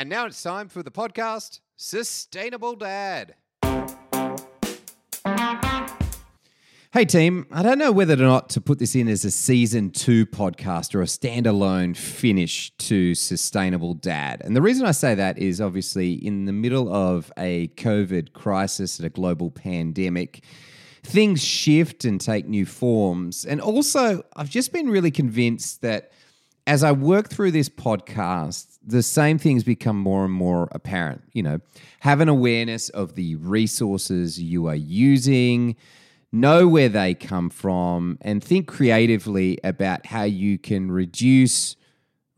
And now it's time for the podcast Sustainable Dad. Hey, team, I don't know whether or not to put this in as a season two podcast or a standalone finish to Sustainable Dad. And the reason I say that is obviously in the middle of a COVID crisis and a global pandemic, things shift and take new forms. And also, I've just been really convinced that as I work through this podcast, the same things become more and more apparent. You know, have an awareness of the resources you are using, know where they come from, and think creatively about how you can reduce,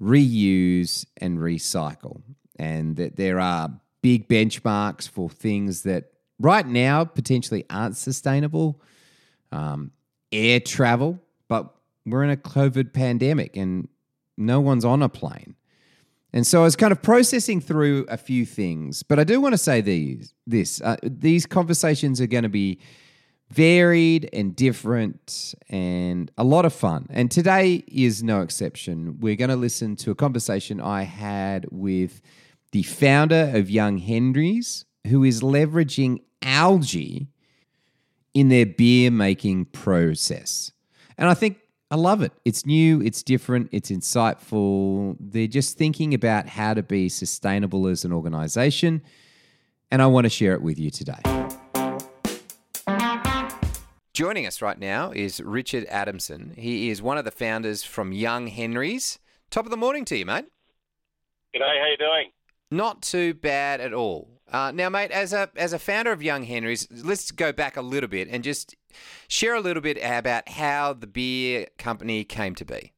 reuse, and recycle. And that there are big benchmarks for things that right now potentially aren't sustainable. Um, air travel, but we're in a COVID pandemic and no one's on a plane. And so I was kind of processing through a few things, but I do want to say these this uh, these conversations are going to be varied and different and a lot of fun. And today is no exception. We're going to listen to a conversation I had with the founder of Young Henry's, who is leveraging algae in their beer making process. And I think I love it. It's new, it's different, it's insightful. They're just thinking about how to be sustainable as an organization. And I want to share it with you today. Joining us right now is Richard Adamson. He is one of the founders from Young Henry's. Top of the morning to you, mate. G'day, how are you doing? Not too bad at all. Uh, now, mate, as a as a founder of Young Henry's, let's go back a little bit and just share a little bit about how the beer company came to be.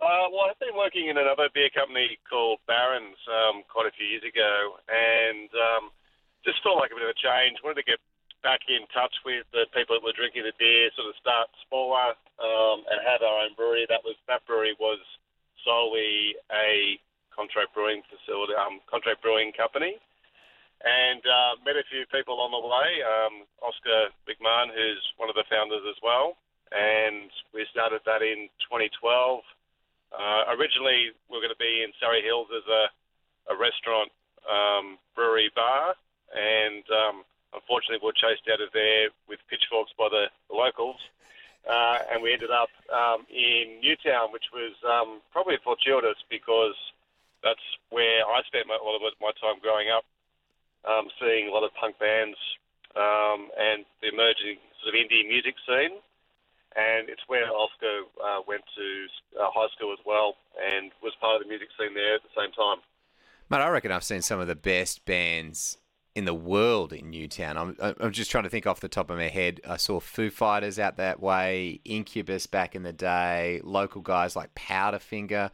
Uh, well, I've been working in another beer company called Barons um, quite a few years ago, and um, just felt like a bit of a change. Wanted to get back in touch with the people that were drinking the beer, sort of start smaller um, and have our own brewery. That was that brewery was solely a contract brewing facility, um, contract brewing company, and uh, met a few people on the way. Um, Oscar McMahon, who's one of the founders as well, and we started that in 2012. Uh, originally, we are going to be in Surry Hills as a, a restaurant, um, brewery, bar, and um, Unfortunately, we were chased out of there with pitchforks by the, locals, uh, and we ended up um, in Newtown, which was um, probably fortuitous because that's where I spent my, a lot of my time growing up, um, seeing a lot of punk bands um, and the emerging sort of indie music scene. And it's where Oscar uh, went to uh, high school as well and was part of the music scene there at the same time. Mate, I reckon I've seen some of the best bands in the world in Newtown. I'm, I'm just trying to think off the top of my head. I saw Foo Fighters out that way, Incubus back in the day, local guys like Powderfinger.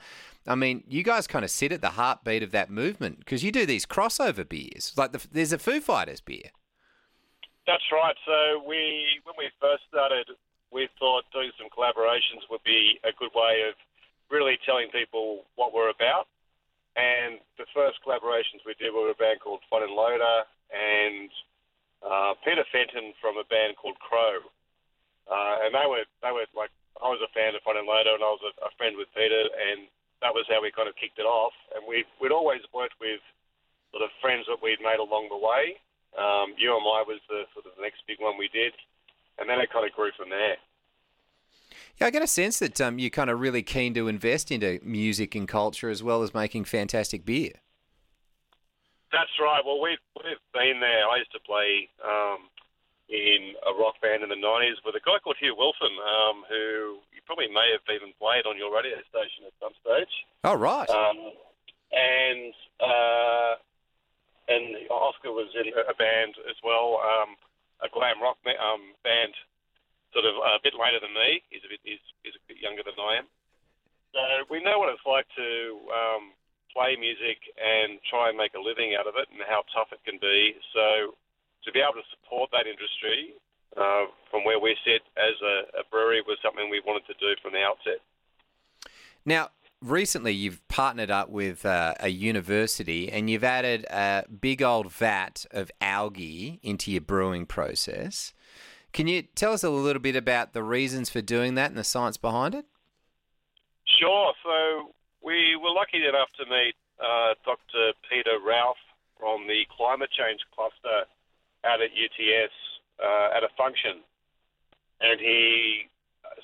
I mean, you guys kind of sit at the heartbeat of that movement because you do these crossover beers. Like the, there's a Foo Fighters beer. That's right. So we, when we first started, we thought doing some collaborations would be a good way of really telling people what we're about and the first collaborations we did were a band called Fun and Loader and uh, Peter Fenton from a band called Crow. Uh, and they were they were like I was a fan of Fun and Loader and I was a, a friend with Peter and that was how we kind of kicked it off. And we we'd always worked with sort of friends that we'd made along the way. Um, You Am I was the sort of the next big one we did, and then it kind of grew from there. Yeah, I get a sense that um, you're kind of really keen to invest into music and culture as well as making fantastic beer. That's right. Well, we've, we've been there. I used to play um, in a rock band in the 90s with a guy called Hugh Wilson, um, who you probably may have even played on your radio station at some stage. Oh, right. Um, and uh, and Oscar was in a band as well, um, a glam rock um, band sort of a bit later than me. He's a bit he's, he's a bit younger than I am. So we know what it's like to um, play music and try and make a living out of it, and how tough it can be. So to be able to support that industry uh, from where we sit as a, a brewery was something we wanted to do from the outset. Now, recently you've partnered up with uh, a university and you've added a big old vat of algae into your brewing process. Can you tell us a little bit about the reasons for doing that and the science behind it? Sure. So we were lucky enough to meet uh, Dr. Peter Ralph from the Climate Change Cluster out at UTS uh, at a function, and he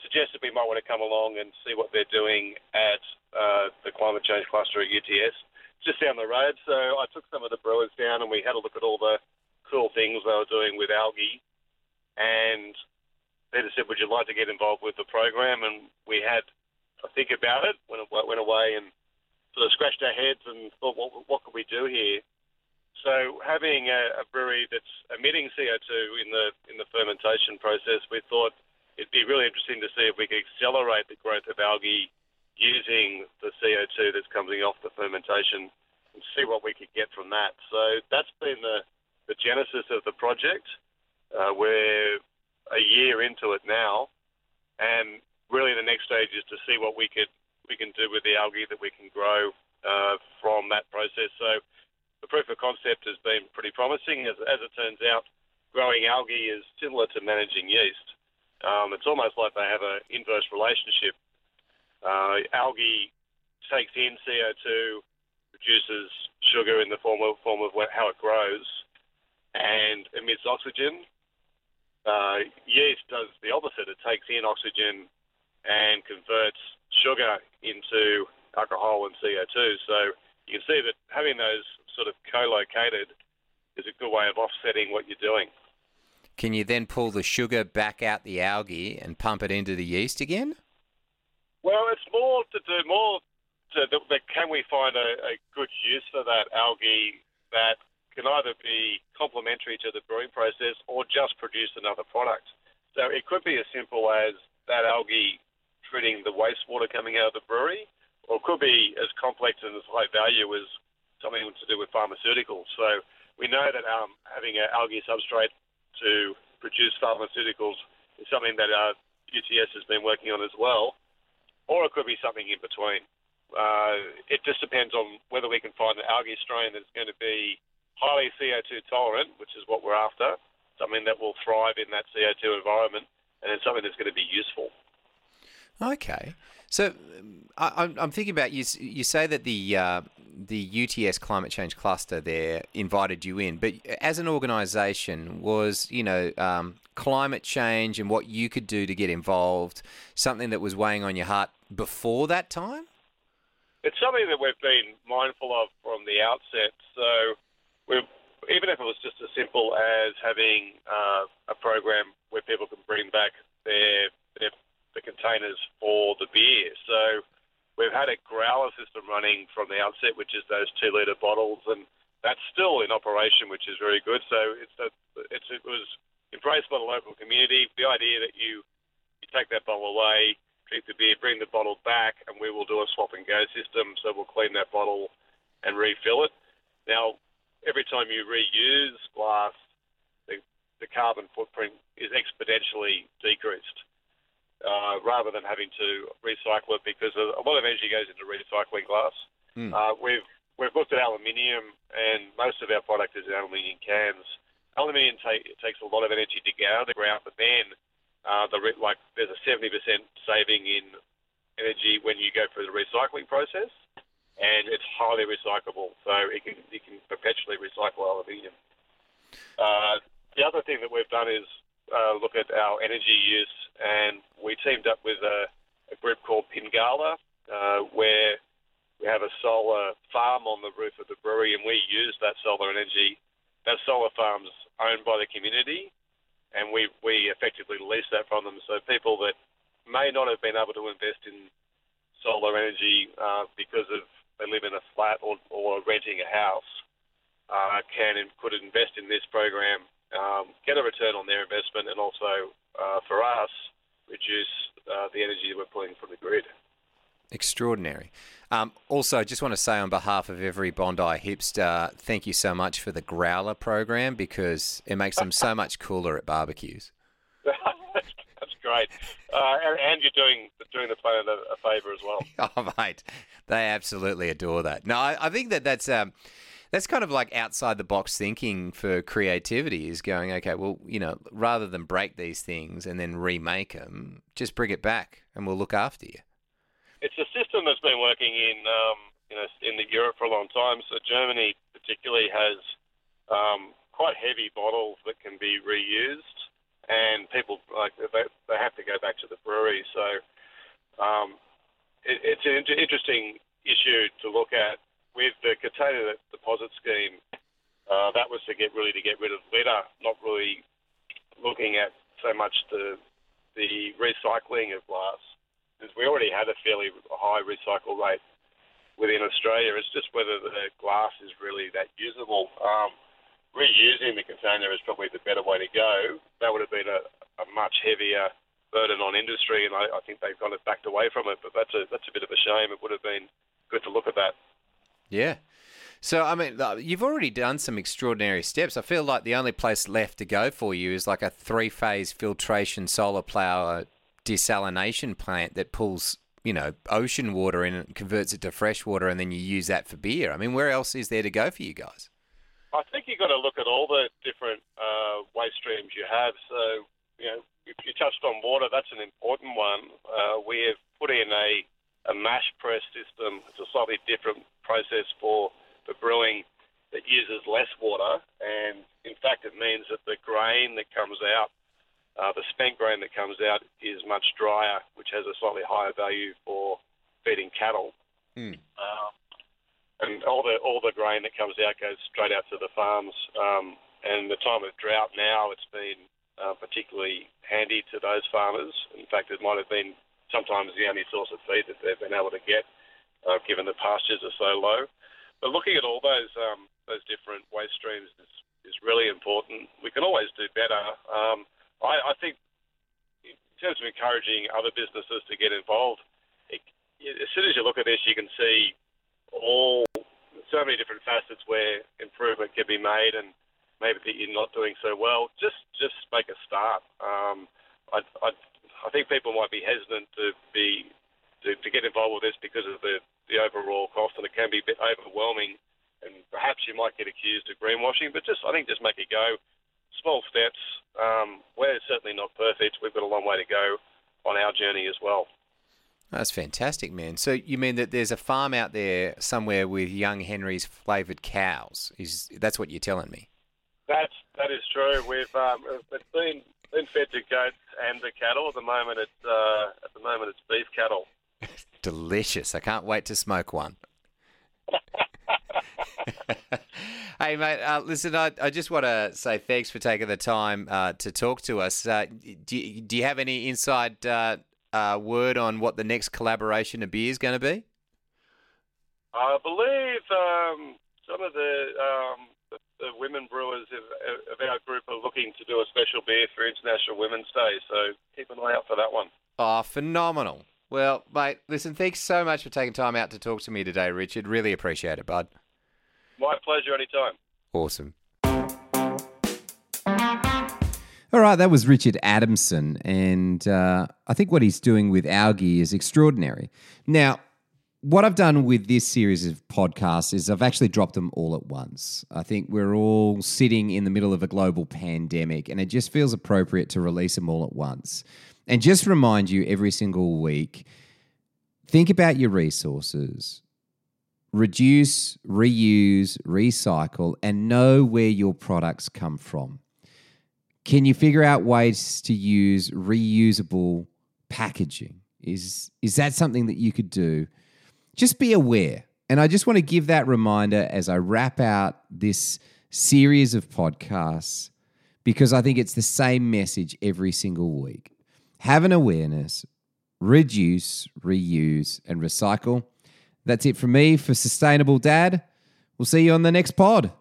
suggested we might want to come along and see what they're doing at uh, the Climate Change Cluster at UTS, just down the road. So I took some of the brewers down and we had a look at all the cool things they were doing with algae, and Peter said, "Would you like to get involved with the program?" And we had a think about it. Went went away and sort of scratched our heads and thought, "What what could we do here?" So having a, a brewery that's emitting CO2 in the in the fermentation process, we thought it'd be really interesting to see if we could accelerate the growth of algae using the CO2 that's coming off the fermentation and see what we could get from that. So that's been the, the genesis of the project. Uh, we're a year into it now, and really the next stage is to see what we could we can do with the algae that we can grow uh, from that process. So the proof of concept has been pretty promising. As, as it turns out, growing algae is similar to managing yeast. Um, it's almost like they have an inverse relationship. Uh, algae takes in CO2, produces sugar in the form of form of how it grows, and emits oxygen. Uh, yeast does the opposite. It takes in oxygen and converts sugar into alcohol and CO2. So you can see that having those sort of co-located is a good way of offsetting what you're doing. Can you then pull the sugar back out the algae and pump it into the yeast again? Well, it's more to do more to the, can we find a, a good use for that algae that can either be complementary to the brewing process or just produce another product. So it could be as simple as that algae treating the wastewater coming out of the brewery, or it could be as complex and as high value as something to do with pharmaceuticals. So we know that um, having an algae substrate to produce pharmaceuticals is something that uh, UTS has been working on as well, or it could be something in between. Uh, it just depends on whether we can find an algae strain that's going to be highly CO2 tolerant, which is what we're after, something that will thrive in that CO2 environment, and then something that's going to be useful. Okay. So I, am thinking about you. You say that the uh, the UTS climate change cluster there invited you in, but as an organisation, was you know um, climate change and what you could do to get involved something that was weighing on your heart before that time? It's something that we've been mindful of from the outset. So we've even if it was just as simple as having uh, a program where people can bring back their, their the containers for the beer. So we've had a growler system running from the outset, which is those two litre bottles, and that's still in operation, which is very good. So it's a, it's it was embraced by the local community. The idea that you you take that bottle away, drink the beer, bring the bottle back, and we will do a swap and go system. So we'll clean that bottle and refill it. Now, every time you reuse glass, the, the carbon footprint is exponentially decreased uh, rather than having to recycle it because a lot of energy goes into recycling glass. Mm. Uh, we've we've looked at aluminium, and most of our product is in aluminium cans. Aluminium take, takes a lot of energy to get out of the ground, but then uh, the re- like there's a 70% saving in energy when you go through the recycling process, and it's highly recyclable. So it can you can perpetually recycle aluminium. Uh, the other thing that we've done is uh, look at our energy use, and we teamed up with a, a group called Pingala, uh, where we have a solar farm on the roof of the brewery, and we use that solar energy. That solar farm's owned by the community, and we, we effectively lease that from them. So people that may not have been able to invest in solar energy uh, because of they live in a flat or, or renting a house uh, can and could invest in this program um, get a return on their investment, and also uh, for us reduce uh, the energy that we're pulling from the grid. Extraordinary. Um, also, I just want to say on behalf of every Bondi hipster, thank you so much for the Growler program because it makes them so much cooler at barbecues. Great, uh, and you're doing doing the planet a, a favour as well. Oh, mate, they absolutely adore that. No, I, I think that that's. Um, that's kind of like outside the box thinking for creativity is going okay well you know rather than break these things and then remake them just bring it back and we'll look after you it's a system that's been working in um, you know in the Europe for a long time. So Germany particularly has um, quite heavy bottles that can be reused, and people like they, they have to go back to the brewery. So um, it, it's an interesting issue to look at with the container deposit scheme. Uh, that was to get really to get rid of litter, not really looking at so much the the recycling of glass because we already had a fairly high recycle rate within Australia. It's just whether the glass is really that usable. Um, reusing the container is probably the better way to go. That would have been a, a much heavier burden on industry, and I, I think they've kind of backed away from it. But that's a that's a bit of a shame. It would have been good to look at that. Yeah. So I mean, uh, you've already done some extraordinary steps. I feel like the only place left to go for you is like a three-phase filtration solar power uh, desalination plant that pulls, you know, ocean water in and converts it to fresh water, and then you use that for beer. I mean, where else is there to go for you guys? I think you've got to look at all the different uh, waste streams you have. So, you know, if you touched on water, that's an important one. Uh, we have put in a, a mash press system. It's a slightly different process for for brewing that uses less water, and in fact, it means that the grain that comes out, uh, the spent grain that comes out, is much drier, which has a slightly higher value for feeding cattle. Mm. Uh, and all the all the grain that comes out goes straight out to the farms. Um, and the time of drought now, it's been uh, particularly handy to those farmers. In fact, it might have been sometimes the only source of feed that they've been able to get, uh, given the pastures are so low. But looking at all those um, those different waste streams is, is really important. We can always do better. Um, I, I think in terms of encouraging other businesses to get involved, it, as soon as you look at this, you can see all so many different facets where improvement can be made, and maybe that you're not doing so well. Just just make a start. Um, I, I I think people might be hesitant to be to, to get involved with this because of the the overall cost, and it can be a bit overwhelming. And perhaps you might get accused of greenwashing, but just I think just make it go. Small steps. Um, we're certainly not perfect. We've got a long way to go on our journey as well. That's fantastic, man. So you mean that there's a farm out there somewhere with young Henry's flavoured cows? Is that's what you're telling me? That's that is true. We've um, it's been been fed to goats and the cattle. At the moment, it's uh, at the moment it's beef cattle delicious. I can't wait to smoke one. hey, mate, uh, listen, I, I just want to say thanks for taking the time uh, to talk to us. Uh, do, you, do you have any inside uh, uh, word on what the next collaboration of beer is going to be? I believe um, some of the, um, the, the, women brewers of, of our group are looking to do a special beer for International Women's Day, so keep an eye out for that one. Oh, phenomenal. Well, mate, listen, thanks so much for taking time out to talk to me today, Richard. Really appreciate it, bud. My pleasure anytime. Awesome. All right, that was Richard Adamson, and uh, I think what he's doing with Algae is extraordinary. Now, what I've done with this series of podcasts is I've actually dropped them all at once. I think we're all sitting in the middle of a global pandemic, and it just feels appropriate to release them all at once. And just remind you every single week think about your resources, reduce, reuse, recycle, and know where your products come from. Can you figure out ways to use reusable packaging? Is, is that something that you could do? Just be aware. And I just want to give that reminder as I wrap out this series of podcasts because I think it's the same message every single week have an awareness, reduce, reuse, and recycle. That's it from me for Sustainable Dad. We'll see you on the next pod.